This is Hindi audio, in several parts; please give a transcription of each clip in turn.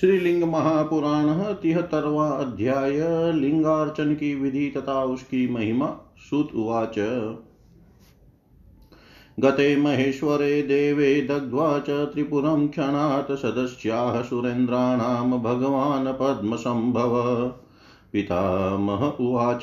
श्रीलिंग महापुराण तिहत्तरवा अध्याय लिंगार्चन की विधि तथा उसकी महिमा, सुत उवाच। गते महेश्वरे देवे दग्ध्वा च त्रिपुरं क्षणात् सदस्याः सुरेन्द्राणां भगवान् पद्मसम्भव। पितामह उवाच,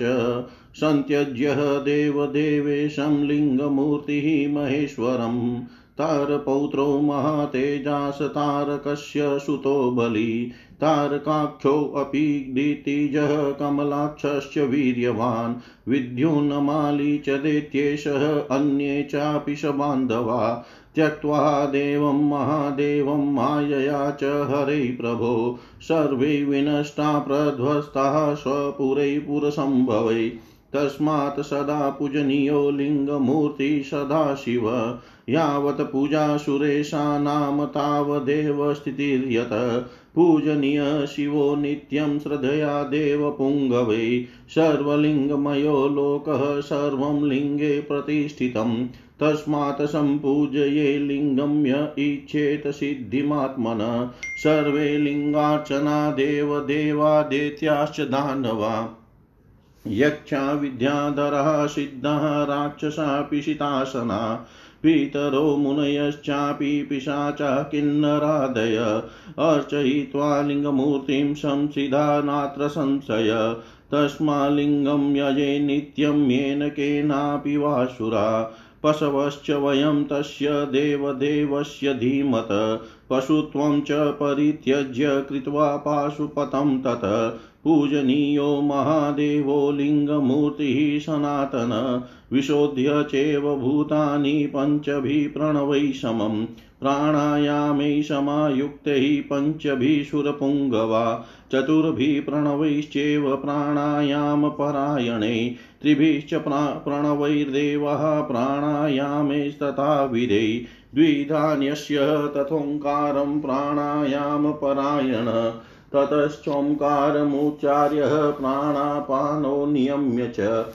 सन्त्यज्य देवदेवेशं लिङ्गमूर्तिः महेश्वरम्। तारपौत्रो महातेजास तारकस्य सुतो बली। तारकाख्योऽपि दितिजः कमलाक्षश्च वीर्यवान्। विद्युन्माली च दैत्येशः अन्ये चापि शबान्धवा त्यक्त्वा देवं महादेवं मायया च हरे प्रभो। सर्वे विनष्टा प्रध्वस्ताः स्वपुरै तस्मात् सदा पूजनीयो लिङ्गमूर्ति सदाशिव यावत् पूजा सुरेशानां तावदेव स्थितिर्यत पूजनीय शिवो नित्यं श्रद्धया देवपुङ्गवै सर्वलिङ्गमयो लोकः सर्वं लिङ्गे प्रतिष्ठितम् तस्मात् सम्पूजये लिङ्गं य इच्छेत सिद्धिमात्मन। सर्वे लिङ्गार्चना देवदेवादेत्याश्च दानवा। यक्षा विद्याधरः सिद्धः राक्षसा पिशितासना, पितरो मुनयश्चापि पिशाचा किन्नरादय, अर्चयित्वा लिङ्गमूर्तिं संसिधा नात्र संशय तस्मालिङ्गं यजे नित्यं येन केनापि वासुरा, पशवश्च वयं तस्य देवदेवस्य धीमत, पशुत्वं च परित्यज्य कृत्वा पाशुपतं तत्। पूजनीयो महादेवो लिङ्गमूर्तिः सनातन, विशोध्य चैव भूतानि पञ्चभिः प्रणवै समम् प्राणायामे समायुक्तैः पञ्चभिः सुरपुङ्गवा चतुर्भिः प्रणवैश्चैव प्राणायामपरायणे, त्रिभिश्च प्रणवैर्देवः प्राणायामेस्तथा विधै। द्विधान्यस्य तथोङ्कारं प्राणायामपरायण। ततश्चोङ्कारमुच्चार्य प्राणापानो नियम्य च।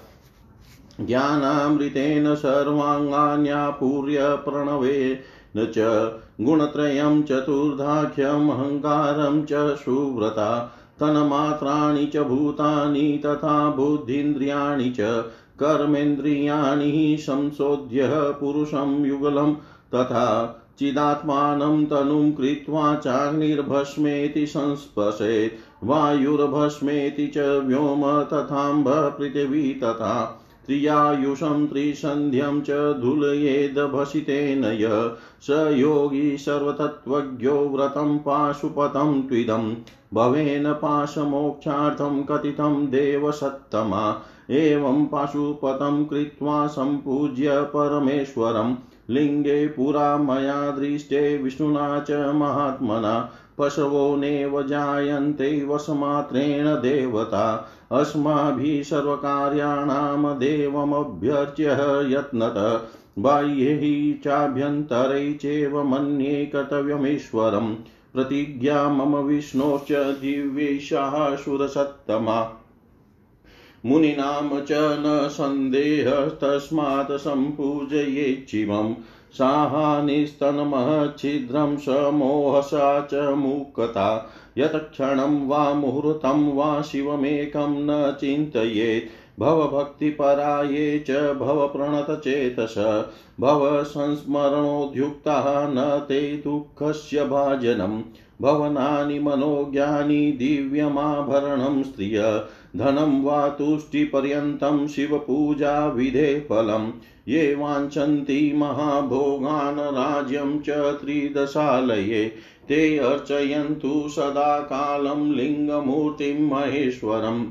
ज्ञानामृतेन सर्वाङ्गान्यापूर्य प्रणवेन च। गुणत्रयं चतुर्धाख्यम् अहङ्कारं च सुव्रता। तन्मात्राणि च भूतानि तथा बुद्धीन्द्रियाणि च। कर्मेन्द्रियाणि संशोध्य पुरुषं युगलं तथा चिदात्मानं तनुं कृत्वा चाग्निर्भस्मेति संस्पशेत् वायुर्भस्मेति च व्योम तथाम्ब पृथिवी तथा त्रियायुषं त्रिसन्ध्यं च धुलयेदभसितेन य स योगी सर्वतत्त्वज्ञो व्रतं पाशुपतं त्विदं, भवेन पाशमोक्षार्थं कथितं देवसत्तमा। एवं पाशुपतं कृत्वा सम्पूज्य परमेश्वरम् लिङ्गे पुरा मया दृष्टे, विष्णुना च महात्मना, पशवो नैव जायन्ते वशमात्रेण देवता, अस्माभिः सर्वकार्याणां देवमभ्यर्च्य यत्नत। बाह्यैः चाभ्यन्तरै चैव मन्ये प्रतिज्ञा मम विष्णोश्च दिव्यैषाः सुरसत्तमा मुनीनां च न सन्देहस्तस्मात् सम्पूजयेच्छिवम् साहानिस्तन्मच्छिद्रं समोहसा च मूकता। यत्क्षणं वा मुहूर्तं वा शिवमेकं न चिन्तयेत्। भवभक्तिपराये च भवप्रणतचेतस। भवसंस्मरणोद्युक्तः न ते दुःखस्य भाजनम्। भवनानि मनोज्ञानि दिव्यमाभरणं स्त्रिय। धनं वा तुष्टिपर्यन्तं शिवपूजाविधे फलम्। ये वाञ्छन्ति महाभोगान् राज्यं च त्रिदशालये। ते अर्चयन्तु सदा कालं लिङ्गमूर्तिं महेश्वरम्।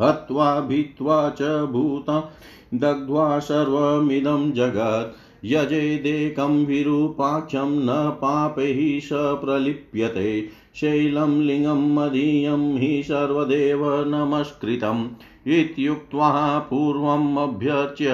हत्वा भित्त्वा च भूता दग्ध्वा सर्वमिदं जगत्। यजेदेकं विरूपाक्षं न पापैः स प्रलिप्यते। शैलं लिङ्गं मदीयं हि सर्वदेव नमस्कृतम्। इत्युक्त्वा पूर्वमभ्यर्च्य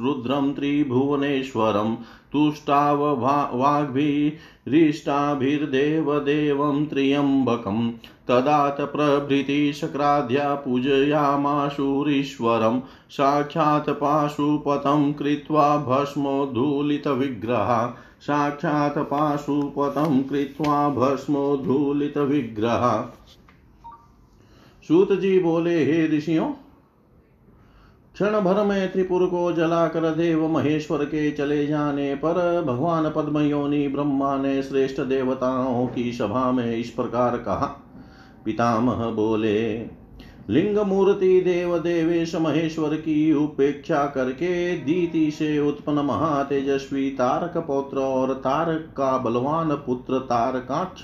रुद्रं त्रिभुवनेश्वरं तुष्टाव वाग्भिरिष्टाभिर्देवदेवं त्र्यम्बकं तदात प्रभृतिशक्राद्या पूजयामाशुरीश्वरं साक्षात् पाशुपतं कृत्वा भस्मोद्धूलितविग्रहा साक्षात् पाशुपतं कृत्वा भस्मोद्धूलितविग्रह सूत जी बोले, हे ऋषियों क्षण भर में त्रिपुर को जलाकर देव महेश्वर के चले जाने पर भगवान पद्मयोनि ब्रह्मा ने श्रेष्ठ देवताओं की सभा में इस प्रकार कहा। पितामह बोले लिंग मूर्ति देव देवेश महेश्वर की उपेक्षा करके दीति से उत्पन्न महातेजस्वी तारक पौत्र और तारक का बलवान पुत्र तारकाक्ष,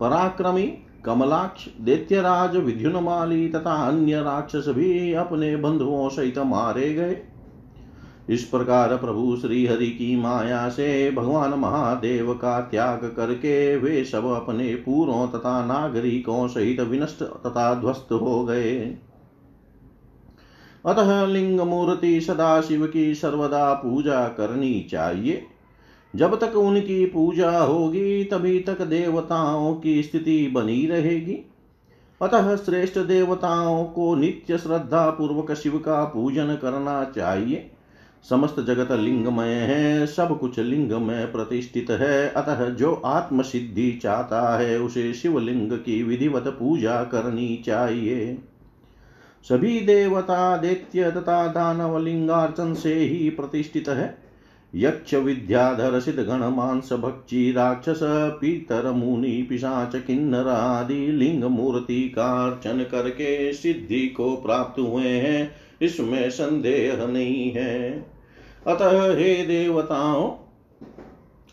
पराक्रमी, कमलाक्ष, दैत्यराज, विद्युनमाली तथा अन्य राक्षस भी अपने बंधुओं सहित मारे गए। इस प्रकार प्रभु श्री हरि की माया से भगवान महादेव का त्याग करके वे सब अपने पूरों तथा नागरिकों सहित विनष्ट तथा ध्वस्त हो गए। अतः लिंग मूर्ति सदा शिव की सर्वदा पूजा करनी चाहिए। जब तक उनकी पूजा होगी, तभी तक देवताओं की स्थिति बनी रहेगी। अतः श्रेष्ठ देवताओं को नित्य श्रद्धा पूर्वक शिव का पूजन करना चाहिए। समस्त जगत लिंगमय है, सब कुछ लिंग में प्रतिष्ठित है। अतः जो आत्म सिद्धि चाहता है, उसे शिवलिंग की विधिवत पूजा करनी चाहिए। सभी देवता दैत्य तथा दानव लिंगार्चन से ही प्रतिष्ठित है। यक्ष, विद्याधर सिद्ध गण मांस, भक्षी, राक्षस, पीतर, मुनि, पिशाच, किन्नर आदि लिंग मूर्ति का अर्चन करके सिद्धि को प्राप्त हुए हैं। इसमें संदेह नहीं है। अतः हे देवताओं,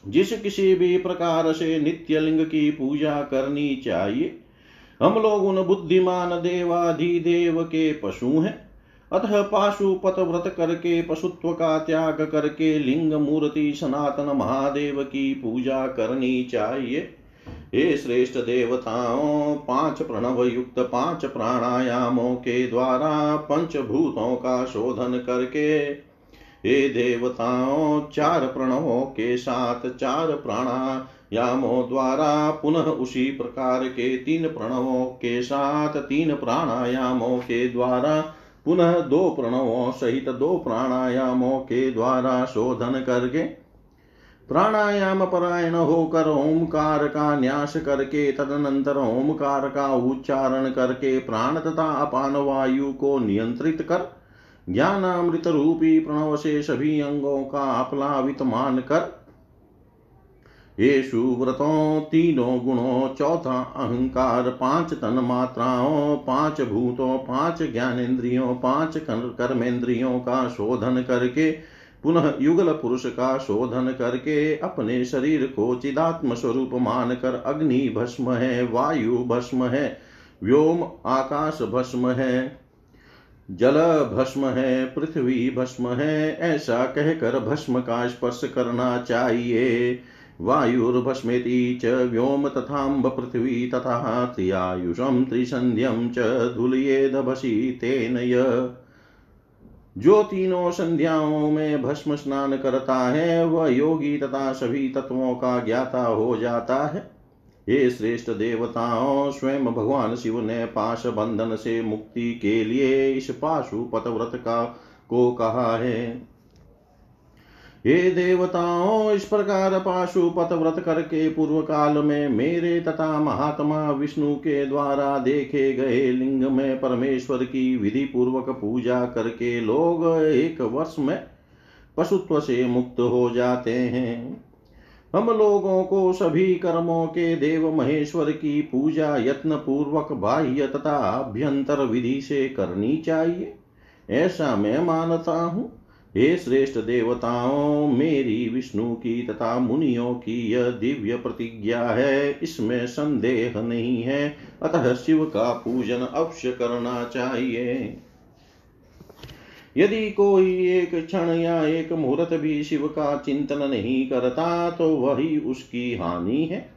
जिस किसी भी प्रकार से नित्य लिंग की पूजा करनी चाहिए, हम लोग उन बुद्धिमान देवाधिदेव के पशु हैं। अतः पाशुपत व्रत करके, पशुत्व का त्याग करके, लिंग मूर्ति सनातन महादेव की पूजा करनी चाहिए। हे श्रेष्ठ देवताओं, पाँच प्रणव युक्त पाँच प्राणायामों के द्वारा पंचभूतों का शोधन करके, हे देवताओं, चार प्रणवों के साथ चार प्राणायामों द्वारा पुनः उसी प्रकार के तीन प्रणवों के साथ तीन प्राणायामों के द्वारा पुनः दो प्रणवों सहित दो प्राणायामों के द्वारा शोधन करके प्राणायाम परायण होकर ओमकार का न्यास करके तदनंतर ओमकार का उच्चारण करके प्राण तथा अपान वायु को नियंत्रित कर। ज्ञानामृत रूपी प्रणव से सभी अंगों का अपलावित मान कर। येषु व्रतों तीनों गुणों चौथा अहंकार, पाँच तन मात्राओं पाँच भूतों, पाँच ज्ञानेन्द्रियों, पाँच कर्मेंद्रियों का शोधन करके पुनः युगल पुरुष का शोधन करके अपने शरीर को चिदात्म स्वरूप मानकर अग्नि भस्म है, वायु भस्म है, व्योम आकाश भस्म है, जल भस्म है, पृथ्वी भस्म है, ऐसा कहकर भस्म का स्पर्श करना चाहिए। वायुर्भस्मेति च व्योम तथाम्ब पृथ्वी तथा त्रियायुषं त्रिसन्ध्यं च धुलयेदभसि तेन य। जो तीनों संध्याओं में भस्म स्नान करता है, वह योगी तथा सभी तत्वों का ज्ञाता हो जाता है। ये श्रेष्ठ देवताओं, स्वयं भगवान शिव ने पाश बंधन से मुक्ति के लिए इस पाशुपत व्रत का को कहा है। हे देवताओं, इस प्रकार पाशुपत व्रत करके पूर्व काल में मेरे तथा महात्मा विष्णु के द्वारा देखे गए लिंग में परमेश्वर की विधि पूर्वक पूजा करके लोग एक वर्ष में पशुत्व से मुक्त हो जाते हैं। हम लोगों को सभी कर्मों के देव महेश्वर की पूजा यत्न पूर्वक बाह्य तथा अभ्यंतर विधि से करनी चाहिए। ऐसा मैं मानता हूँ। हे श्रेष्ठ देवताओं, मेरी विष्णु की तथा मुनियों की यह दिव्य प्रतिज्ञा है, इसमें संदेह नहीं है, अतः शिव का पूजन अवश्य करना चाहिए। यदि कोई एक क्षण या एक मुहूर्त भी शिव का चिंतन नहीं करता तो वही उसकी हानि है।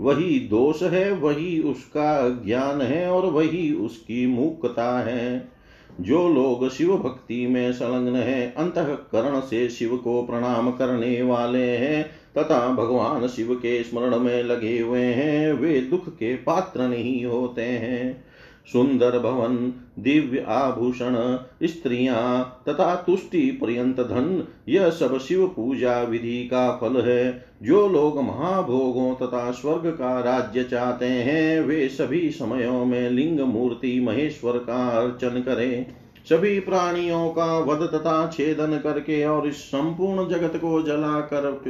वही दोष है, वही उसका ज्ञान है, और वही उसकी मुक्ता है। जो लोग शिव भक्ति में संलग्न है, अंतकरण से शिव को प्रणाम करने वाले हैं, तथा भगवान शिव के स्मरण में लगे हुए हैं, वे दुख के पात्र नहीं होते हैं। सुंदर भवन दिव्य आभूषण, स्त्रियाँ, तथा तुष्टि पर्यंत धन यह सब शिव पूजा विधि का फल है। जो लोग महाभोगों तथा स्वर्ग का राज्य चाहते हैं, वे सभी समयों में लिंग मूर्ति महेश्वर का अर्चन करें। सभी प्राणियों का वध तथा छेदन करके और इस संपूर्ण जगत को जलाकर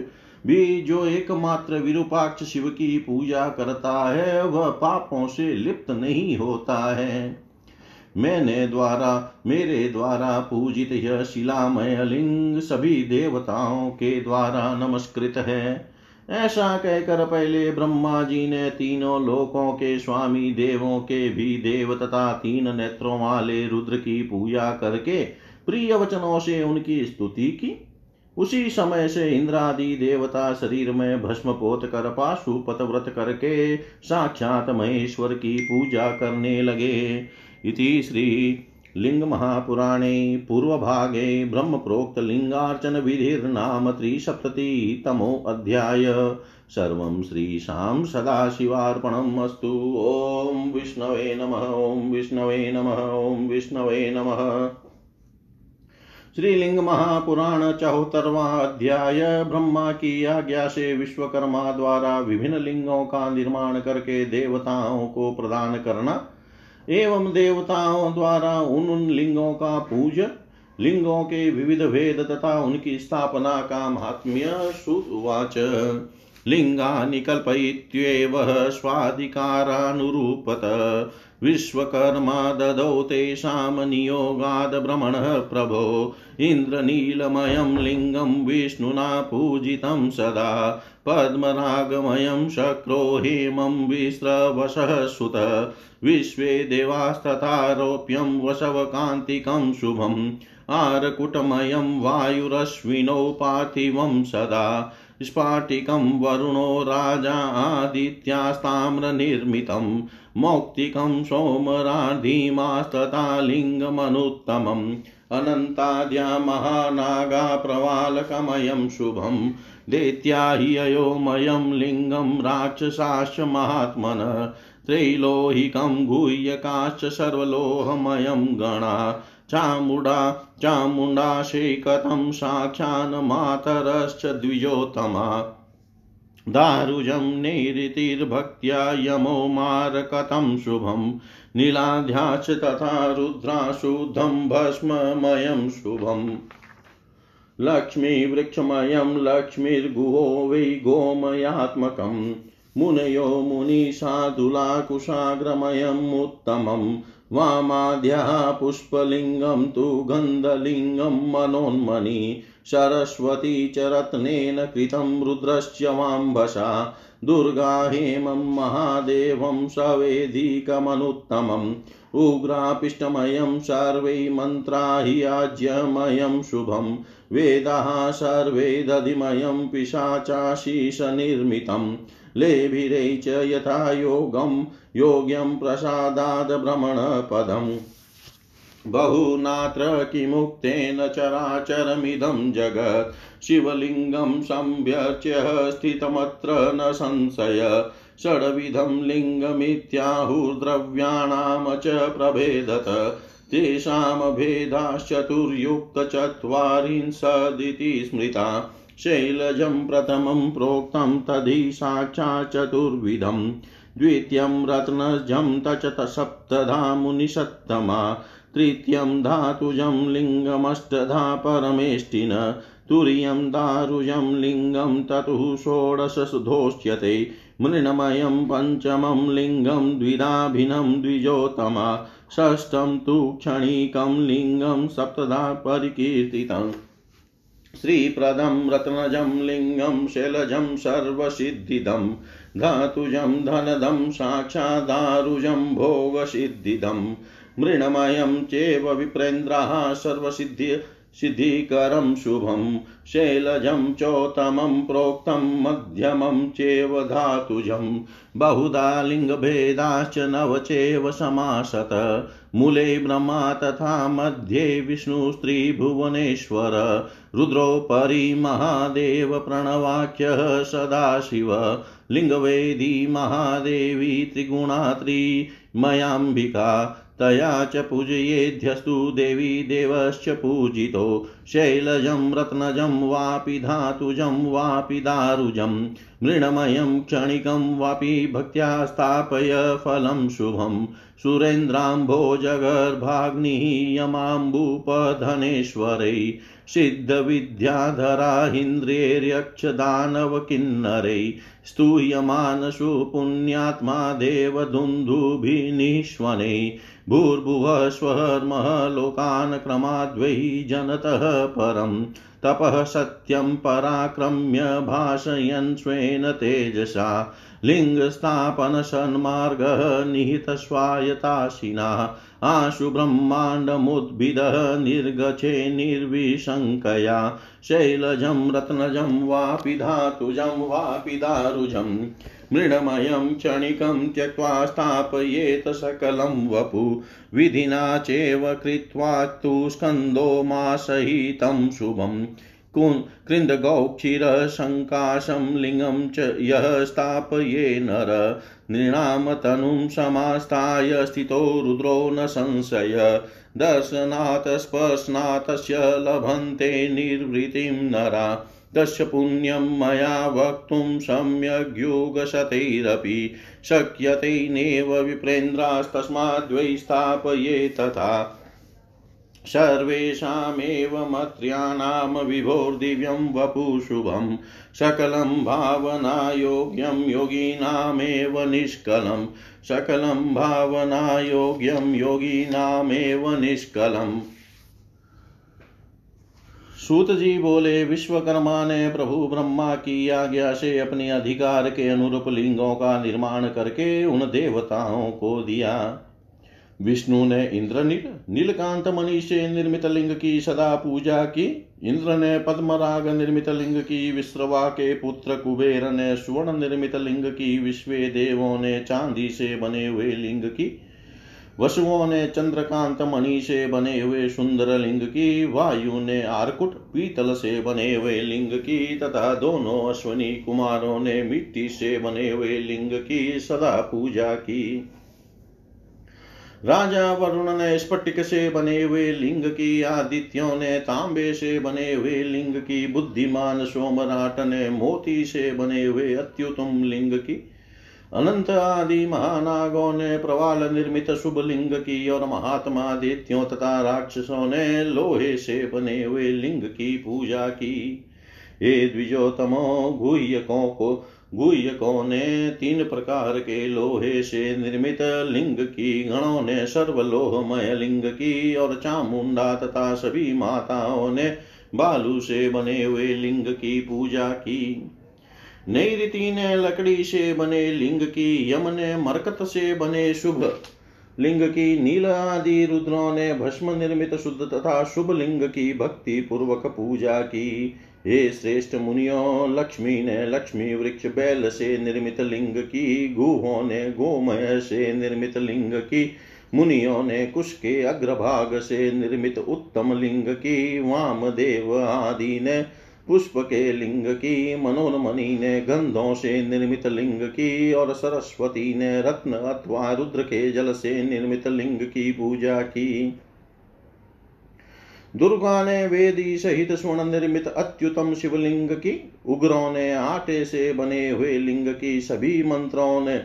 भी जो एकमात्र विरूपाक्ष शिव की पूजा करता है, वह पापों से लिप्त नहीं होता है। मैंने द्वारा, मेरे द्वारा पूजित यह शिलामय लिंग सभी देवताओं के द्वारा नमस्कृत है। ऐसा कहकर पहले ब्रह्मा जी ने तीनों लोकों के स्वामी देवों के भी देव तथा तीन नेत्रों वाले रुद्र की पूजा करके प्रिय वचनों से उनकी स्तुति की। उसी समय से इंद्रादि देवता शरीर में भस्म पोत कर पाशुपत व्रत करके साक्षात महेश्वर की पूजा करने लगे। इति श्री लिंग महापुराणे पूर्वभागे ब्रह्म प्रोक्त लिंगार्चन विधिर्नाम त्रिसप्ततितमो अध्याय। सर्वं श्रीशां सदाशिवार्पणम् अस्तु। ॐ विष्णवे नमः, ॐ विष्णवे नमः, ॐ विष्णवे नमः। श्रीलिंग महापुराण चौहत्तरवा अध्याय ब्रह्मा की आज्ञा से विश्वकर्मा द्वारा विभिन्न लिंगों का निर्माण करके देवताओं को प्रदान करना, एवं देवताओं द्वारा उन उन लिंगों का पूज लिंगों के विविध भेद तथा उनकी स्थापना का महात्म्य सुवाच। लिंगानि कल्पयित्येव स्वाधिकारानुरूपत। विश्वकर्मा ददौ तेषां नियोगाद् भ्रमणः प्रभो। इन्द्रनीलमयं लिङ्गं विष्णुना पूजितं सदा। पद्मरागमयं शक्रो हेमं विस्रवशः सुत विश्वे देवास्तथारोप्यं वशवकान्तिकं शुभम्। आरकुटमयं वायुरश्विनौ पार्थिवं सदा। स्फाटिकं वरुणो राजा आदित्यास्ताम्रनिर्मितं मौक्तिकं सोमराधिमास्तथा लिङ्गमनुत्तमम् अनन्ताद्या महानागा प्रवालकमयं शुभं दैत्या हि अयोमयं लिङ्गं राक्षसाश्च महात्मन त्रैलोहिकं गुह्यकाश्च सर्वलोहमयं गणा चामुण्डा चामुण्डाशेकतं साक्षान् मातरश्च द्विजोत्तमा। दारुजं नैरतिर्भक्त्या यमो मारकतं शुभं। नीलाध्याश्च तथा रुद्राशुद्धं भस्ममयं शुभम्। लक्ष्मीवृक्षमयं लक्ष्मीर्गुहो वै गोमयात्मकम्। मुनयो मुनिसाधुलाकुशाग्रमयम् उत्तमम्। वामाद्यः पुष्पलिङ्गं तु गन्धलिङ्गं मनोन्मणि सरस्वती च रत्नेन कृतं रुद्रस्य वाम्भसा दुर्गा हेमं महादेवं सवेदिकमनुत्तमम् उग्रापिष्टमयं सर्वै मन्त्रा हि आज्यमयं शुभं। वेदाः सर्वे दधिमयं पिशाचाशीषनिर्मितम् लेभिरे च यथा योगं, योग्यं प्रसादाद् भ्रमणपदम् बहुनात्र किमुक्तेन चराचरमिदं जगत्। शिवलिङ्गं संव्यच्य स्थितमत्र न संशय। षड्विधं लिङ्गमित्याहुर्द्रव्याणां च प्रभेदत तेषां भेदाश्चतुर्युक्तचत्वारिंशदिति स्मृता। शैलजं प्रथमं प्रोक्तं तदि साक्षात् चतुर्विधम्। द्वितीयं रत्नजं तच सप्तधा मुनिषत्तमा तृतीयं धातुजं लिङ्गमष्टधा परमेष्टिन। तुर्यं दारुजं लिङ्गं ततुः षोडशधोष्यते मृण्मयं पञ्चमं लिङ्गं द्विधाभिनं द्विजोतमा षष्ठं तु क्षणिकं लिङ्गं सप्तधा परिकीर्तितम् श्रीप्रदं रत्नजं लिङ्गं शैलजं सर्वसिद्धिदं, धातुजं धनदं साक्षादारुजं भोगसिद्धिदं। मृण्मयं चेव विप्रेन्द्रः सर्वसिद्धि सिद्धिकरं शुभं, शैलजं चोत्तमं प्रोक्तं मध्यमं चेव धातुजं। बहुधा लिङ्गभेदाश्च नव समासत। मूले ब्रह्मा तथा मध्ये विष्णुस्त्रिभुवनेश्वर रुद्रोपरि महादेव प्रणवाख्यः सदाशिव। लिङ्गवेदी महादेवी त्रिगुणात्री मयाम्बिका। तया च पूजयेध्यस्तु देवी देवश्च पूजितो। शैलजं, रत्नजं, वापि धातुजं, वापि दारुजं। मृणमयं, क्षणिकं, वापि भक्त्या स्थापय फलं शुभं। सुरेन्द्राम्भोजगर्भाग्निः यमाम्बूपधनेश्वरै। सिद्धविद्याधरा इन्द्रियर्यक्षदानवकिन्नरै स्तूयमानसु पुण्यात्मा देवदुन्दुभिनिष्वनै भूर्भुवः स्वर्मः लोकान् क्रमाद्वै जनतः परम् तपः सत्यं पराक्रम्य भाषयन् स्वेन तेजसा लिङ्गस्थापनसन्मार्गः निहितस्वायताशिना आशु ब्रह्माण्डमुद्भिदः निर्गच्छे निर्विशङ्कया। शैलजं, रत्नजं, वापि धातुजं, वापि दारुजं। मृणमयं, क्षणिकं त्यक्त्वा स्थापयेत सकलं वपु। विधिना चैव कृत्वा तु स्कन्दो मासहितं शुभम्। कृन्दगौक्षीरसङ्काशं लिङ्गं च यः स्थापये नर। नृणां तनुं समास्ताय स्थितो रुद्रो न संशय। दर्शनात् स्पर्शनातस्य लभन्ते निर्वृतिं नरा। तस्य पुण्यं मया वक्तुं सम्यग्युगशतैरपि। शक्यते नैव विप्रेन्द्रास्तस्माद्वै स्थापये तथा। सर्वेषामेव मत्र्याणां विभोर्दिव्यं वपुशुभं सकलं भावनायोग्यं योगिनामेव निष्कलं। सकलं भावनायोग्यं योगिनामेव निष्कलम् सूत जी बोले, विश्वकर्मा ने प्रभु ब्रह्मा की आज्ञा से अपने अधिकार के अनुरूप लिंगों का निर्माण करके उन देवताओं को दिया। विष्णु ने इंद्र इंद्रनील नीलकांत मणि से निर्मित लिंग की सदा पूजा की। इंद्र ने पद्मराग निर्मित लिंग की, विश्रवा के पुत्र कुबेर ने स्वर्ण निर्मित लिंग की, विश्व देवों ने चांदी से बने हुए लिंग की, वसुओं ने चंद्रकांत मणि से बने हुए सुंदर लिंग की, वायु ने आरकुट, पीतल से बने हुए लिंग की, तथा दोनों अश्वनी कुमारों ने मिट्टी से बने हुए लिंग की सदा पूजा की। राजा वरुण ने स्फटिक से बने हुए लिंग की, आदित्यों ने तांबे से बने हुए लिंग की, बुद्धिमान सोमराट ने मोती से बने हुए अत्युतम लिंग की, अनंत आदि महानागों ने प्रवाल निर्मित शुभ लिंग की और महात्मा दित्यों तथा राक्षसों ने लोहे से बने हुए लिंग की पूजा की। हे द्विजोतमो गुह्यकों को गुह्यकों ने तीन प्रकार के लोहे से निर्मित लिंग की गणों ने सर्वलोहमय लिंग की और चामुंडा तथा सभी माताओं ने बालू से बने हुए लिंग की पूजा की। नई रीति ने लकड़ी से बने लिंग की, यम ने मरकत से बने शुभ लिंग की, नील आदि रुद्रों ने भस्म निर्मित शुद्ध तथा शुभ लिंग की भक्ति पूर्वक पूजा की। हे श्रेष्ठ मुनियों, लक्ष्मी ने लक्ष्मी वृक्ष बैल से निर्मित लिंग की, गुहों ने गोमय से निर्मित लिंग की, मुनियों ने कुश के अग्रभाग से निर्मित उत्तम लिंग की, वामदेव आदि ने पुष्प के लिंग की मनोन्मणि ने गंधों से निर्मित लिंग की, और सरस्वती ने रत्न अथवा रुद्र के जल से निर्मित लिंग की पूजा की। दुर्गा ने वेदी सहित स्वर्ण निर्मित अत्युतम शिवलिंग की, उग्रों ने आटे से बने हुए लिंग की सभी मंत्रों ने,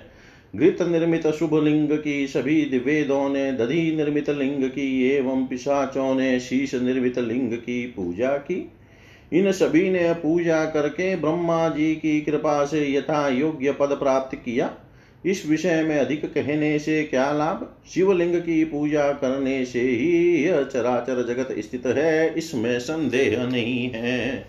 घृत निर्मित शुभ लिंग की सभी वेदों ने, दधि निर्मित लिंग की एवं पिशाचों ने, शीश निर्मित लिंग की पूजा की। इन सभी ने पूजा करके ब्रह्मा जी की कृपा से यथा योग्य पद प्राप्त किया। इस विषय में अधिक कहने से क्या लाभ? शिवलिंग की पूजा करने से ही यह चराचर जगत स्थित है, इसमें संदेह नहीं है।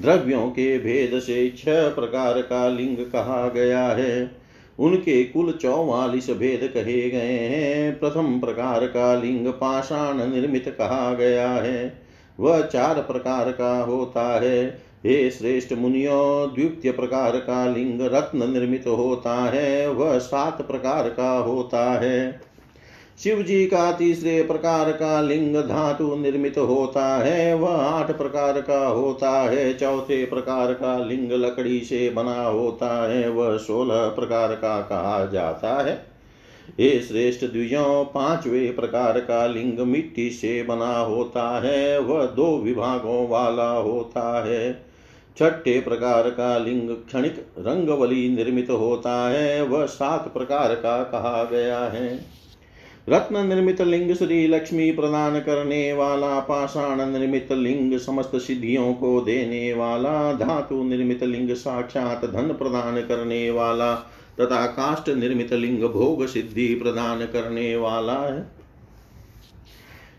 द्रव्यों के भेद से छह प्रकार का लिंग कहा गया है। उनके कुल चौवालीस भेद कहे गए हैं। प्रथम प्रकार का लिंग पाषाण निर्मित कहा गया है। वह चार प्रकार का होता है। हे श्रेष्ठ मुनियो, द्वितीय प्रकार का लिंग रत्न निर्मित होता है, वह सात प्रकार का होता है। शिव जी का तीसरे प्रकार का लिंग धातु निर्मित होता है, वह आठ प्रकार का होता है। चौथे प्रकार का लिंग लकड़ी से बना होता है, वह सोलह प्रकार का कहा जाता है। हे श्रेष्ठ द्विजों, पांचवे प्रकार का लिंग मिट्टी से बना होता है, वह दो विभागों वाला होता है। छठे प्रकार का लिंग क्षणिक रंगवली निर्मित होता है, वह सात प्रकार का कहा गया है। रत्न निर्मित लिंग श्री लक्ष्मी प्रदान करने वाला, पाषाण निर्मित लिंग समस्त सिद्धियों को देने वाला, धातु निर्मित लिंग साक्षात धन प्रदान करने वाला, तथा काष्ट निर्मित लिंग भोग सिद्धि प्रदान करने वाला है।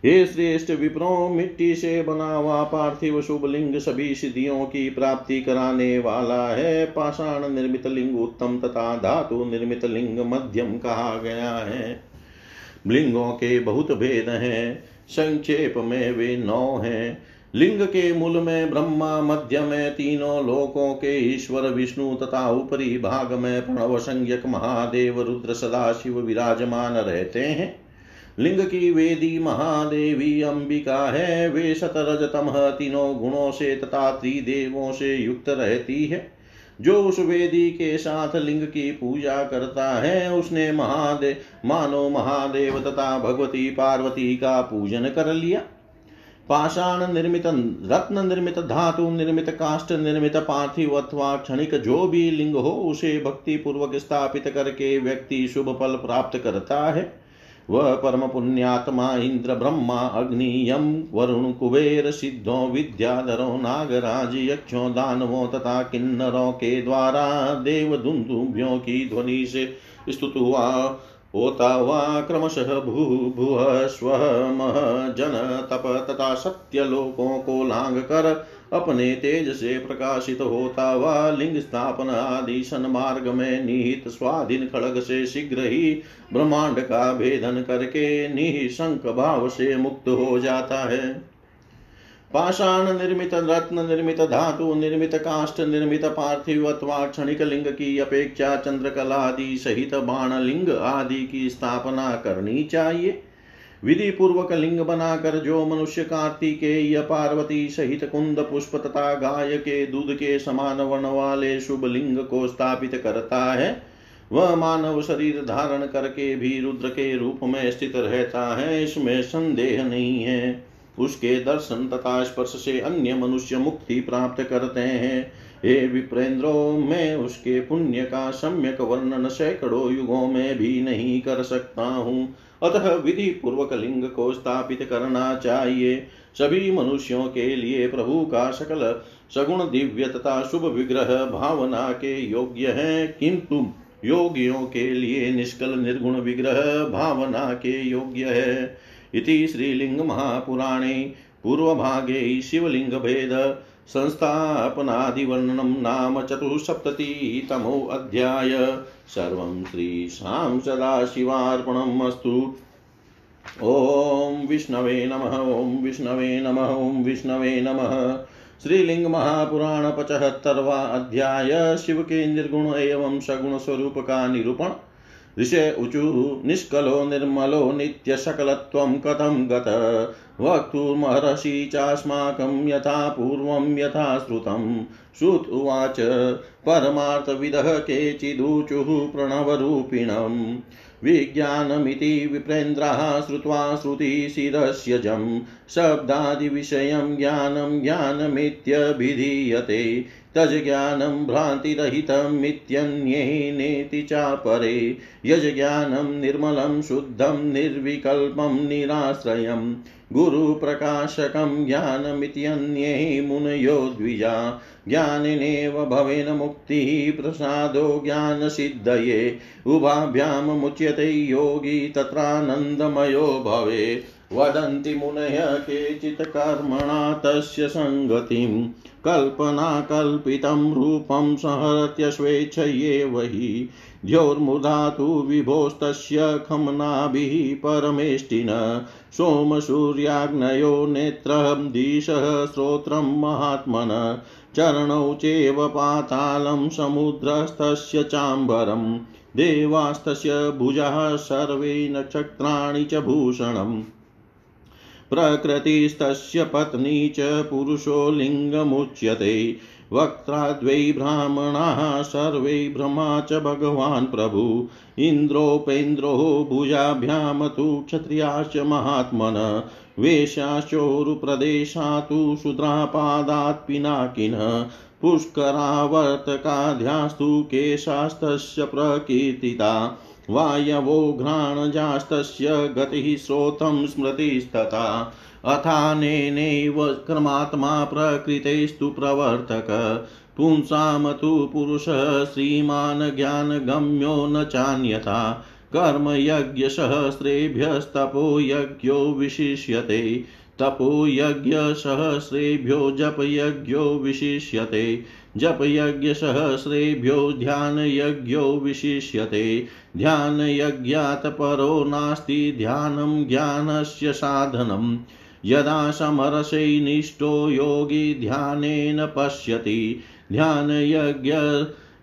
हे श्रेष्ठ विप्रो, मिट्टी से बना हुआ पार्थिव शुभ लिंग सभी सिद्धियों की प्राप्ति कराने वाला है। पाषाण निर्मित लिंग उत्तम तथा धातु निर्मित लिंग मध्यम कहा गया है। लिंगों के बहुत भेद हैं, संक्षेप में वे नौ हैं। लिंग के मूल में ब्रह्मा, मध्य में तीनों लोकों के ईश्वर, विष्णु तथा ऊपरी भाग में प्रणव, संज्ञक, महादेव, रुद्र सदा शिव विराजमान रहते हैं। लिंग की वेदी महादेवी अंबिका है। वे शतरज सतरजतम तीनों गुणों से तथा त्रिदेवों से युक्त रहती है। जो उस वेदी के साथ लिंग की पूजा करता है, उसने महादेव मानो महादेव तथा भगवती पार्वती का पूजन कर लिया। पाषाण निर्मित रत्न निर्मित, धातु निर्मित, काष्ठ निर्मित, पार्थिव अथवा क्षणिक जो भी लिंग हो, उसे भक्ति पूर्वक स्थापित करके व्यक्ति शुभ फल प्राप्त करता है। वह परम पुण्यात्मा इंद्र ब्रह्मा अग्नि यम वरुण कुबेर सिद्धों विद्याधरों नागराज यक्षों दानवों तथा किन्नरों के द्वारा देव दुंदुभ्यों की ध्वनि से स्तुत हुआ होता हुआ क्रमशः भू भुव स्व मह जन तप तथा सत्य लोकों को लांग कर अपने तेज से प्रकाशित होता हुआ लिंग स्थापना आदि सन्मार्ग में निहित स्वाधीन खड़ग से शीघ्र ही ब्रह्मांड का भेदन करके निशंक भाव से मुक्त हो जाता है। पाषाण निर्मित रत्न निर्मित धातु, निर्मित काष्ठ, निर्मित पार्थिव अथवा क्षणिक लिंग की अपेक्षा चंद्रकला आदि सहित बाण लिंग आदि की स्थापना करनी चाहिए। विधि पूर्वक लिंग बनाकर जो मनुष्य कार्तिकेय, पार्वती सहित कुंद, पुष्प तथा गाय के दूध के समान वर्ण वाले शुभ लिंग को स्थापित करता है, वह मानव शरीर धारण करके भी रुद्र के रूप में स्थित रहता है, इसमें संदेह नहीं है। उसके दर्शन तथा स्पर्श से अन्य मनुष्य मुक्ति प्राप्त करते हैं। हे विप्रेंद्रो, मैं उसके पुण्य का सम्यक वर्णन सैकड़ों युगों में भी नहीं कर सकता हूँ। अतः विधि पूर्वक लिंग को स्थापित करना चाहिए। सभी मनुष्यों के लिए प्रभु का सकल सगुण दिव्य तथा शुभ विग्रह भावना के योग्य है, किंतु योगियों के लिए निष्कल निर्गुण विग्रह भावना के योग्य है। इति श्रीलिंग महापुराणे पूर्वभागे शिवलिंग भेद संस्थापनादिवर्णनं नाम चतुःसप्ततितमोऽध्याय सर्वं श्रीशां सदाशिवार्पणम् अस्तु। ॐ विष्णवे नमः, ॐ विष्णवे नमः, ॐ विष्णवे नमः। श्रीलिंग महापुराण पचहत्तरवा अध्याय। शिव के निर्गुण एवं सगुण निरूपण। ऋषे ऊचु निष्कलो निर्मलो नित्यसकलत्वं कथं गत? वक्तुमर्हसि चास्माकं यथा पूर्वं यथा श्रुतं। श्रुत उवाच, परमार्थविदः केचिदूचुः प्रणवरूपिणम्। विज्ञानमिति विप्रेन्द्राः श्रुत्वा श्रुतिशिरस्यजं शब्दादिविषयं ज्ञानं ज्ञानमित्यभिधीयते। तज्ज्ञानं भ्रान्तिरहितमित्यन्ये नेति चापरे यज्ज्ञानं निर्मलं, शुद्धं, निर्विकल्पं निराश्रयम् गुरुप्रकाशकं ज्ञानमित्यन्ये मुनयो द्विजा। ज्ञानेनेव भवेन मुक्तिः, प्रसादो ज्ञानसिद्धये। उभाभ्यां मुच्यते योगी, तत्रानन्दमयो भवे। वदन्ति मुनयः केचित् कर्मणा तस्य सङ्गतिं कल्पनाकल्पितं रूपं सहरत्यस्वेच्छयेव हि द्योर्मुदा तु विभोस्तस्य खमनाभिः परमेष्टिन सोमसूर्याग्नयो नेत्रं दिशः श्रोत्रं महात्मन चरणौ चेव पातालं समुद्रस्तस्य चाम्बरम् देवास्तस्य भुजः सर्वे नक्षत्राणि च भूषणम् प्रकृतिस्तस्य पत्नी च पुरुषो लिङ्गमुच्यते। वक्त्राद्वै ब्राह्मणाः, सर्वै ब्रह्मा च भगवान् प्रभु। इन्द्रोपेन्द्रो भुजाभ्यां तु क्षत्रियाश्च महात्मन। वेशाश्चोरुप्रदेशा तु शूद्रापादात् पिनाकिनः। पुष्करावर्तकाध्यास्तु केशास्तस्य प्रकीर्तिता। वायवो घ्राणजास्तस्य गतिः श्रोतं स्मृतिस्तथा। अथानेनैव क्रमात्मा प्रकृतेस्तु प्रवर्तक। पुंसां तु पुरुषः श्रीमान् ज्ञानगम्यो न चान्यथा। कर्मयज्ञसहस्रेभ्यस्तपो यज्ञो विशिष्यते। तपोयज्ञसहस्रेभ्यो जपयज्ञो विशिष्यते। जपयज्ञसहस्रेभ्यो ध्यानयज्ञो विशिष्यते। ध्यानयज्ञात् परो नास्ति ध्यानं ज्ञानस्य साधनम् यदा समरसै योगी ध्यानेन पश्यति। ध्यानयज्ञ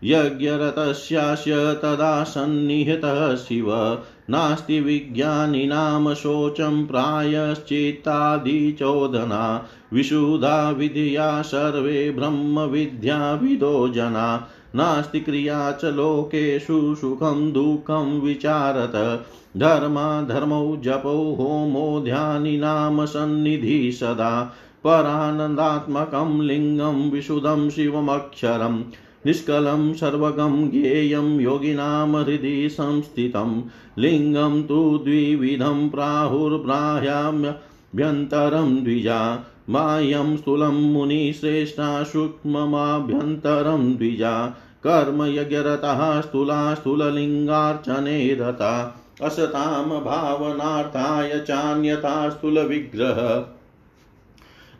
यज्ञरतस्यास्य तदा सन्निहितः शिव। नास्ति विज्ञानिनां शोचं प्रायश्चित्तादिचोदना। विशुधा विधिया सर्वे ब्रह्मविद्याविदो जना। नास्ति क्रिया च लोकेषु सुखं दुःखं विचारत। धर्मा धर्मौ जपौ होमो ध्यानिनां सन्निधि सदा। परानन्दात्मकं लिङ्गं विशुद्धं शिवमक्षरम्। निष्कलं सर्वगं ज्ञेयं योगिनां हृदि संस्थितं। लिङ्गं तु द्विविधं प्राहुर्ब्राह्याम्यभ्यन्तरं द्विजा। बाह्यं स्थूलं मुनिश्रेष्ठा सूक्ष्ममाभ्यन्तरं द्विजा। कर्मयज्ञरतः स्थूला स्थूललिङ्गार्चने रता असतां भावनार्थाय चान्यथा स्थूलविग्रह।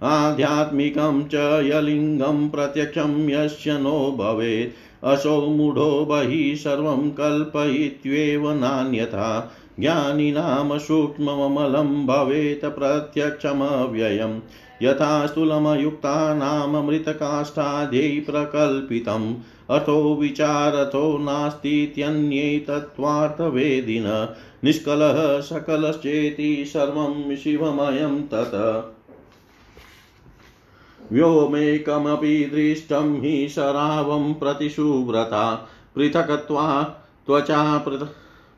आध्यात्मिकं च यलिङ्गं प्रत्यक्षं यस्य नो भवेत्। असौ मूढो बहिः सर्वं कल्पयित्वेव नान्यथा। ज्ञानिनां सूक्ष्ममलं भवेत् प्रत्यक्षमव्ययम् यथा स्थूलमयुक्तानामृतकाष्ठाद्यै प्रकल्पितम् अथो विचारथो नास्तीत्यन्ये तत्त्वार्थवेदिन निष्कलः सकलश्चेति सर्वं शिवमयं तत्। व्योमेकमपि दृष्टं हि शरावं प्रतिशुव्रता। पृथक्त्वा त्वचा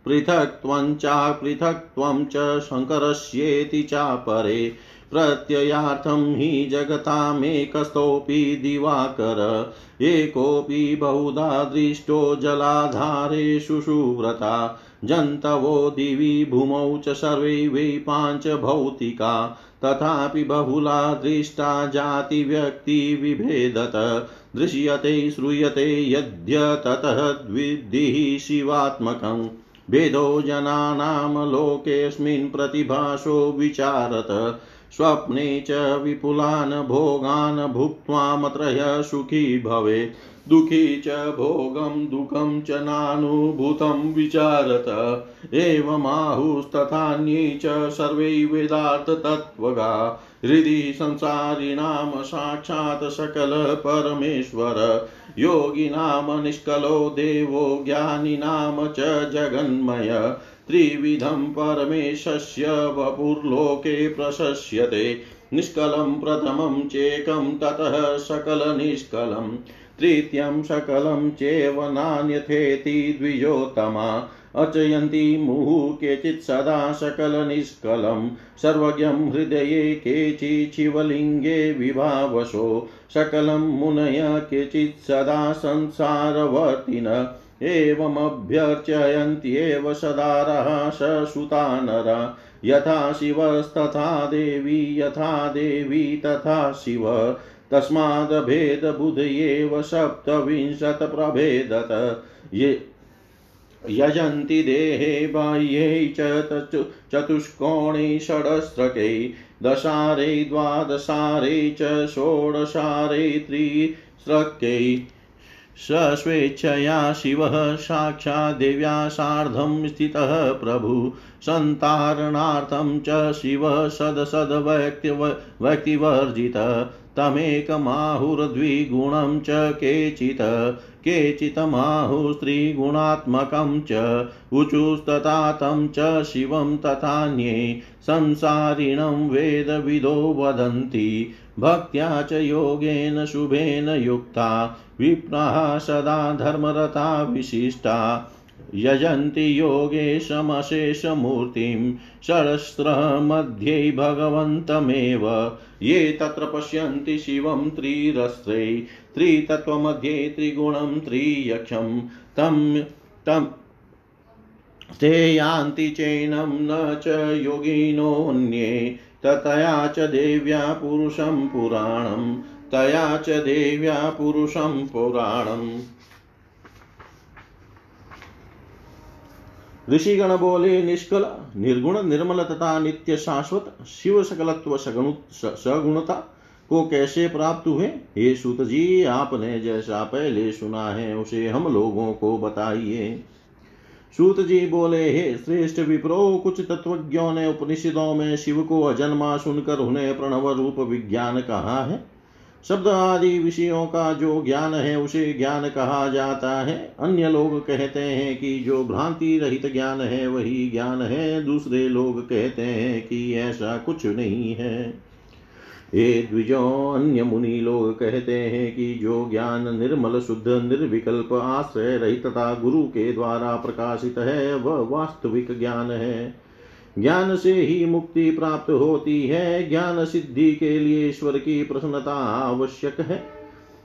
पृथक्त्वञ्चा पृथक्त्वं च शङ्करस्येति चापरे। प्रत्ययार्थं हि जगतामेकस्थोऽपि दिवाकर। एकोऽपि बहुधा दृष्टो जलाधारेषु सुव्रता जन्तवो दिवि भूमौ च सर्वे वै पाञ्चभौतिका तथापि बहुला दृष्टा जातिव्यक्तिविभेदत दृश्यते, श्रूयते यद्य ततः द्विद्धिः शिवात्मकम्। भेदो जनानां लोकेऽस्मिन् प्रतिभासो विचारत। स्वप्ने च विपुलान् भोगान् भुक्त्वा सुखी भवेत् दुःखी च भोगं, दुःखं च नानुभूतं विचारत। एवमाहुस्तथान्ये च सर्वे वेदार्थतत्त्वगा हृदि संसारिणां साक्षात् सकलपरमेश्वर योगिनां निष्कलो, देवो ज्ञानिनां च जगन्मय। त्रिविधं परमेशस्य वपुर्लोके प्रशस्यते। निष्कलं प्रथमं चेकं, ततः सकलनिष्कलम्। तृतीयं सकलं चेव नान्यथेति द्विजोत्तमा। अचयन्ति मुहुः केचित् सदा सकलनिष्कलं। सर्वज्ञं हृदये केचिच्छिवलिङ्गे विभावशो। सकलं मुनय केचित् सदा संसारवर्तिन। एवमभ्यर्चयन्त्येव सदारः ससुता नर। यथा शिवस्तथा देवी, यथा देवी, तथा शिव। तस्मादभेदबुधयेव सप्तविंशत्प्रभेदत ये यजन्ति देहे बाह्यै च चतुष्कोणे षडस्रकै। दशारे, द्वादशारे च षोडशारे त्रिस्रकै। स स्वेच्छया शिवः साक्षाद्देव्या सार्धं स्थितः प्रभु। सन्तारणार्थं च शिवः सदसद्व्यक्तिवर्जित तमेकमाहुर्द्विगुणं च केचित् केचितमाहुस्त्रीगुणात्मकं च ऊचुस्तथा तं च शिवं तथान्ये संसारिणं वेदविदो वदन्ति भक्त्या च योगेन शुभेन युक्ता विप्राः सदा धर्मरता विशिष्टा यजन्ति योगेशमशेषमूर्तिं षडस्त्रमध्ये भगवन्तमेव। ये तत्र पश्यन्ति शिवं त्रिरस्त्रै, त्रितत्त्वमध्ये त्रिगुणं त्रियक्षं। तं तं ते यान्ति चैनं न च योगिनोऽन्ये, ततया च देव्या पुरुषं पुराणं, तया च देव्या पुरुषं पुराणम्। ऋषिगण बोले निष्कल, निर्गुण, निर्मल तथा नित्य शाश्वत, शिव सकलत्व सगुणता को कैसे प्राप्त हुए? हे सुत जी आपने जैसा पहले सुना है, उसे हम लोगों को बताइए। सूत जी बोले, हे श्रेष्ठ विप्रो, कुछ तत्वज्ञों ने उपनिषदों में शिव को अजन्मा सुनकर उन्हें प्रणव रूप विज्ञान कहा है। शब्द आदि विषयों का जो ज्ञान है, उसे ज्ञान कहा जाता है। अन्य लोग कहते हैं कि जो भ्रांति रहित ज्ञान है, वही ज्ञान है। दूसरे लोग कहते हैं कि ऐसा कुछ नहीं है। ये द्विजो, अन्य मुनि लोग कहते हैं कि जो ज्ञान निर्मल, शुद्ध, निर्विकल्प, आश्रय रहित तथा गुरु के द्वारा प्रकाशित है, वह वास्तविक ज्ञान है। ज्ञान से ही मुक्ति प्राप्त होती है। ज्ञान सिद्धि के लिए ईश्वर की प्रसन्नता आवश्यक है।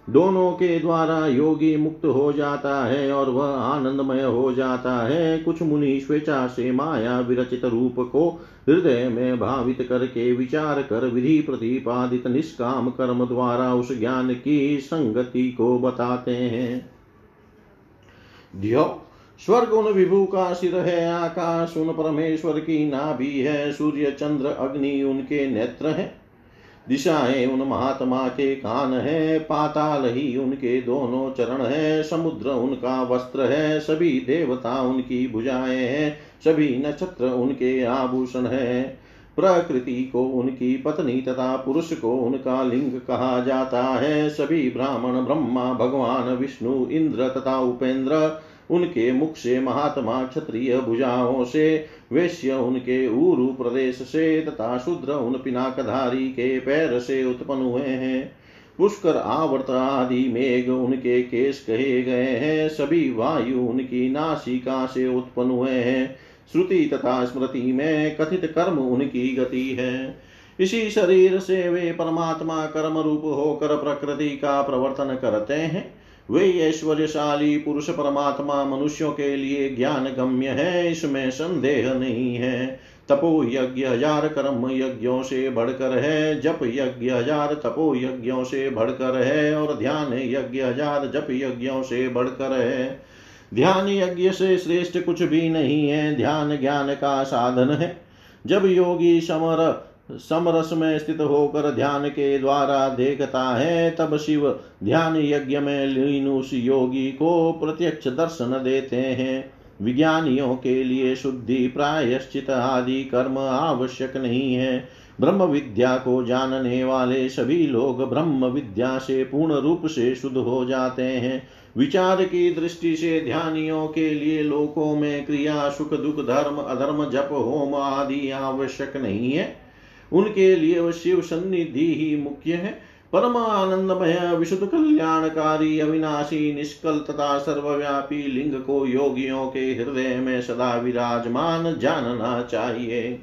दोनों के द्वारा योगी मुक्त हो जाता है और वह आनंदमय हो जाता है। कुछ मुनि स्वेच्छा से माया विरचित रूप को हृदय में भावित करके विचार कर विधि प्रतिपादित निष्काम कर्म द्वारा उस ज्ञान की संगति को बताते हैं। ध्यो स्वर्ग उन विभु का सिर है आकाश उन परमेश्वर की नाभि है, सूर्य, चंद्र, अग्नि उनके नेत्र हैं। दिशाएँ उन महात्मा के कान है, पाताल ही उनके दोनों चरण है, समुद्र उनका वस्त्र है, सभी देवता उनकी भुजाएँ हैं, सभी नक्षत्र उनके आभूषण है। प्रकृति को उनकी पत्नी तथा पुरुष को उनका लिंग कहा जाता है, सभी ब्राह्मण, ब्रह्मा, भगवान, विष्णु, इंद्र तथा उपेंद्र उनके मुख से महात्मा क्षत्रिय भुजाओं से, वैश्य उनके ऊरु प्रदेश से, तथा शूद्र उन पिनाकधारी के पैर से उत्पन्न हुए हैं। पुष्कर आवर्त आदि मेघ उनके केस कहे गए हैं। सभी वायु उनकी नासिका से उत्पन्न हुए हैं। श्रुति तथा स्मृति में कथित कर्म उनकी गति है। इसी शरीर से वे परमात्मा कर्म रूप होकर प्रकृति का प्रवर्तन करते हैं। वे ऐश्वर्यशाली पुरुष परमात्मा मनुष्यों के लिए ज्ञान गम्य है, इसमें संदेह नहीं है। तपो यज्ञ हज़ार कर्म यज्ञों से बढ़कर है, जप यज्ञ हज़ार तपो यज्ञों से बढ़कर है, और ध्यान यज्ञ हज़ार जप यज्ञों से बढ़कर है। ध्यान यज्ञ से श्रेष्ठ कुछ भी नहीं है, ध्यान ज्ञान का साधन है। जब योगी समर समरस में स्थित होकर ध्यान के द्वारा देखता है तब शिव ध्यान यज्ञ में लीन उस योगी को प्रत्यक्ष दर्शन देते हैं। विज्ञानियों के लिए शुद्धि, प्रायश्चित आदि कर्म आवश्यक नहीं है। ब्रह्म विद्या को जानने वाले सभी लोग ब्रह्म विद्या से पूर्ण रूप से शुद्ध हो जाते हैं। विचार की दृष्टि से ध्यानियों के लिए लोकों में क्रिया, सुख, दुख, धर्म, अधर्म, जप, होम आदि आवश्यक नहीं है। उनके लिए शिव सन्निधि ही मुख्य है। परम आनंदमय विशुद्ध कल्याणकारी, अविनाशी, निष्कल तथा सर्वव्यापी लिंग को योगियों के हृदय में सदा विराजमान जानना चाहिए।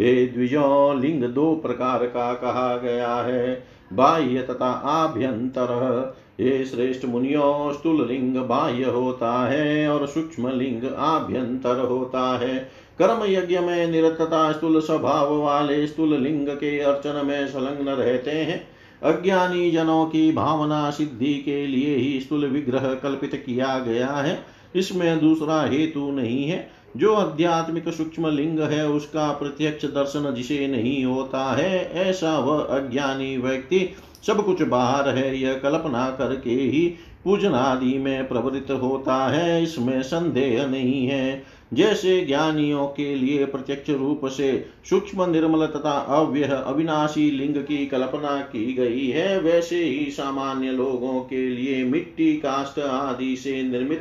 ये द्विजो, लिंग दो प्रकार का कहा गया है। बाह्य तथा आभ्यंतर। ये श्रेष्ठ मुनियो, स्थूल लिंग बाह्य होता है और सूक्ष्म लिंग आभ्यंतर होता है। कर्म यज्ञ में निरतता स्थूल स्वभाव वाले स्थूल लिंग के अर्चन में संलग्न रहते हैं। अज्ञानी जनों की भावना सिद्धि के लिए ही स्थूल विग्रह कल्पित किया गया है। इसमें दूसरा हेतु नहीं है। जो आध्यात्मिक सूक्ष्म लिंग है, उसका प्रत्यक्ष दर्शन जिसे नहीं होता है, ऐसा वह अज्ञानी व्यक्ति सब कुछ बाहर है, यह कल्पना करके ही पूजन आदि में प्रवृत्त होता है। इसमें संदेह नहीं है। जैसे ज्ञानियों के लिए प्रत्यक्ष रूप से सूक्ष्म निर्मल तथा अव्यय अविनाशी लिंग की कल्पना की गई है, वैसे ही सामान्य लोगों के लिए मिट्टी काष्ट आदि से निर्मित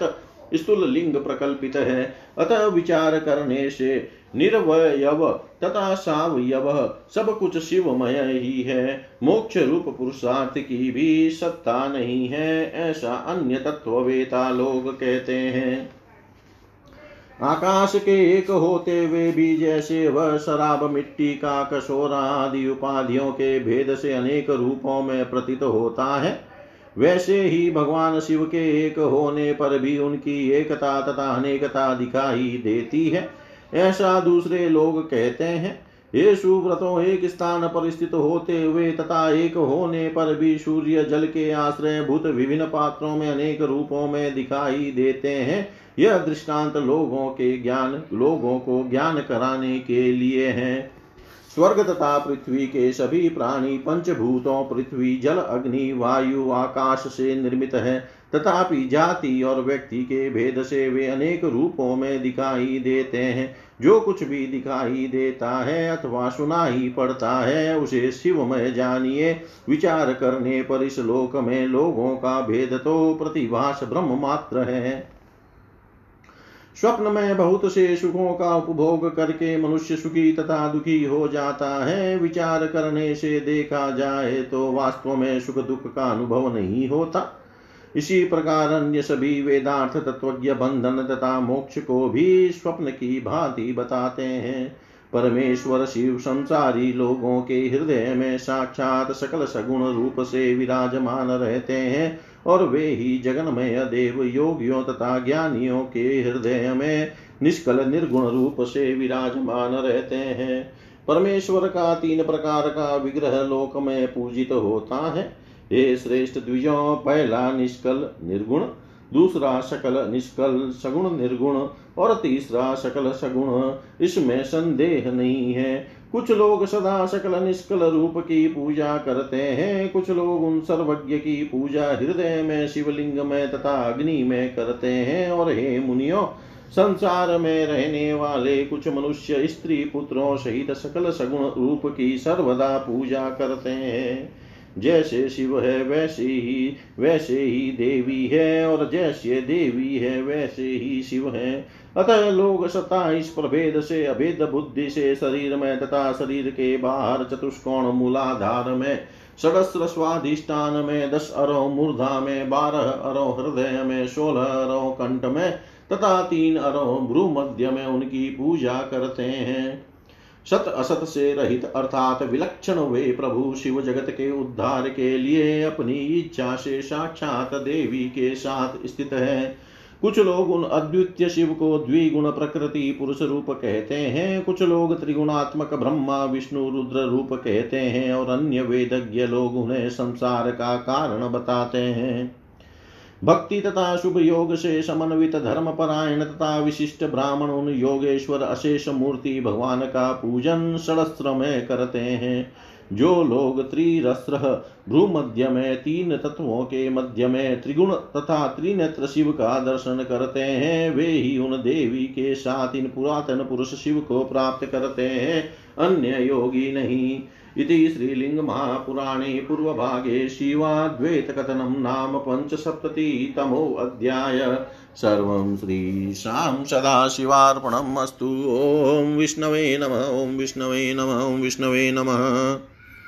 स्थूल लिंग प्रकल्पित है। अतः विचार करने से निर्वयव तथा सावयव सब कुछ शिवमय ही है। मोक्ष रूप पुरुषार्थ की भी सत्ता नहीं है, ऐसा अन्य तत्ववेता लोग कहते हैं। आकाश के एक होते हुए भी जैसे वह शराब, मिट्टी का कशोरा आदि उपाधियों के भेद से अनेक रूपों में प्रतीत होता है। वैसे ही भगवान शिव के एक होने पर भी उनकी एकता तथा अनेकता दिखाई देती है। ऐसा दूसरे लोग कहते हैं। ये सुव्रतों एक स्थान पर स्थित होते हुए तथा एक होने पर भी सूर्य जल के आश्रय भूत विभिन्न पात्रों में अनेक रूपों में दिखाई देते हैं। यह दृष्टांत लोगों के ज्ञान, लोगों को ज्ञान कराने के लिए है। स्वर्ग तथा पृथ्वी के सभी प्राणी पंचभूतों, पृथ्वी, जल, अग्नि, वायु, आकाश से निर्मित है तथापि जाति और व्यक्ति के भेद से वे अनेक रूपों में दिखाई देते हैं। जो कुछ भी दिखाई देता है अथवा सुनाई पड़ता है, उसे शिवमय जानिए। विचार करने पर इस लोक में लोगों का भेद तो प्रतिभास ब्रह्म मात्र है। स्वप्न में बहुत से सुखों का उपभोग करके मनुष्य सुखी तथा दुखी हो जाता है। विचार करने से देखा जाए तो वास्तव में सुख दुख का अनुभव नहीं होता। इसी प्रकार अन्य सभी वेदार्थ तत्वज्ञ बंधन तथा मोक्ष को भी स्वप्न की भांति बताते हैं। परमेश्वर शिव संसारी लोगों के हृदय में साक्षात सकल सगुण रूप से विराजमान रहते हैं और वे ही जगन्मय देव योगियों तथा ज्ञानियों के हृदय में निष्कल निर्गुण रूप से विराजमान रहते हैं। परमेश्वर का तीन प्रकार का विग्रह लोक में पूजित होता है। हे श्रेष्ठ द्विजों, पहला निष्कल निर्गुण, दूसरा सकल निष्कल सगुण निर्गुण, और तीसरा सकल सगुण। इसमें संदेह नहीं है। कुछ लोग सदा सकल निष्कल रूप की पूजा करते हैं। कुछ लोग उन सर्वज्ञ की पूजा हृदय में, शिवलिंग में तथा अग्नि में करते हैं। और हे मुनियो, संसार में रहने वाले कुछ मनुष्य स्त्री पुत्रों सहित सकल सगुण रूप की सर्वदा पूजा करते हैं। जैसे शिव है वैसे ही वैसे ही देवी है, और जैसे देवी है वैसे ही शिव है। अतः लोग सता इस प्रभेद से, अभेद बुद्धि से, शरीर में तथा शरीर के बाहर चतुष्कोण मूलाधार में सड़स्त्र स्वाधिष्ठान में, दस अरो मूर्धा में, बारह अरो हृदय में, सोलह अरो कंठ में, तथा तीन अरो भ्रू मध्य में उनकी पूजा करते हैं। सत असत से रहित अर्थात विलक्षण वे प्रभु शिव जगत के उद्धार के लिए अपनी इच्छा से साक्षात देवी के साथ स्थित है। कुछ लोग उन अद्वितीय शिव को द्विगुण प्रकृति पुरुष रूप कहते हैं। कुछ लोग त्रिगुणात्मक ब्रह्मा, विष्णु, रुद्र रूप कहते हैं और अन्य वेदज्ञ लोग उन्हें संसार का कारण बताते हैं। भक्ति तथा शुभ योग से समन्वित धर्म परायण तथा विशिष्ट ब्राह्मण उन योगेश्वर अशेष मूर्ति भगवान का पूजन षडस्त्र में करते हैं। जो लोग त्रिरस्त्र भ्रूमध्य में तीन तत्वों के मध्य में त्रिगुण तथा त्रिनेत्र शिव का दर्शन करते हैं, वे ही उन देवी के साथ इन पुरातन पुरुष शिव को प्राप्त करते हैं। अन्य योगी नहीं। इति श्रीलिङ्गमहापुराणे पूर्वभागे शिवाद्वैतकथनं नाम पञ्चसप्ततितमोऽध्याय सर्वं श्रीशां सदाशिवार्पणम् अस्तु। ॐ विष्णवे नमः, ॐ विष्णवे नमः, ॐ विष्णवे नमः।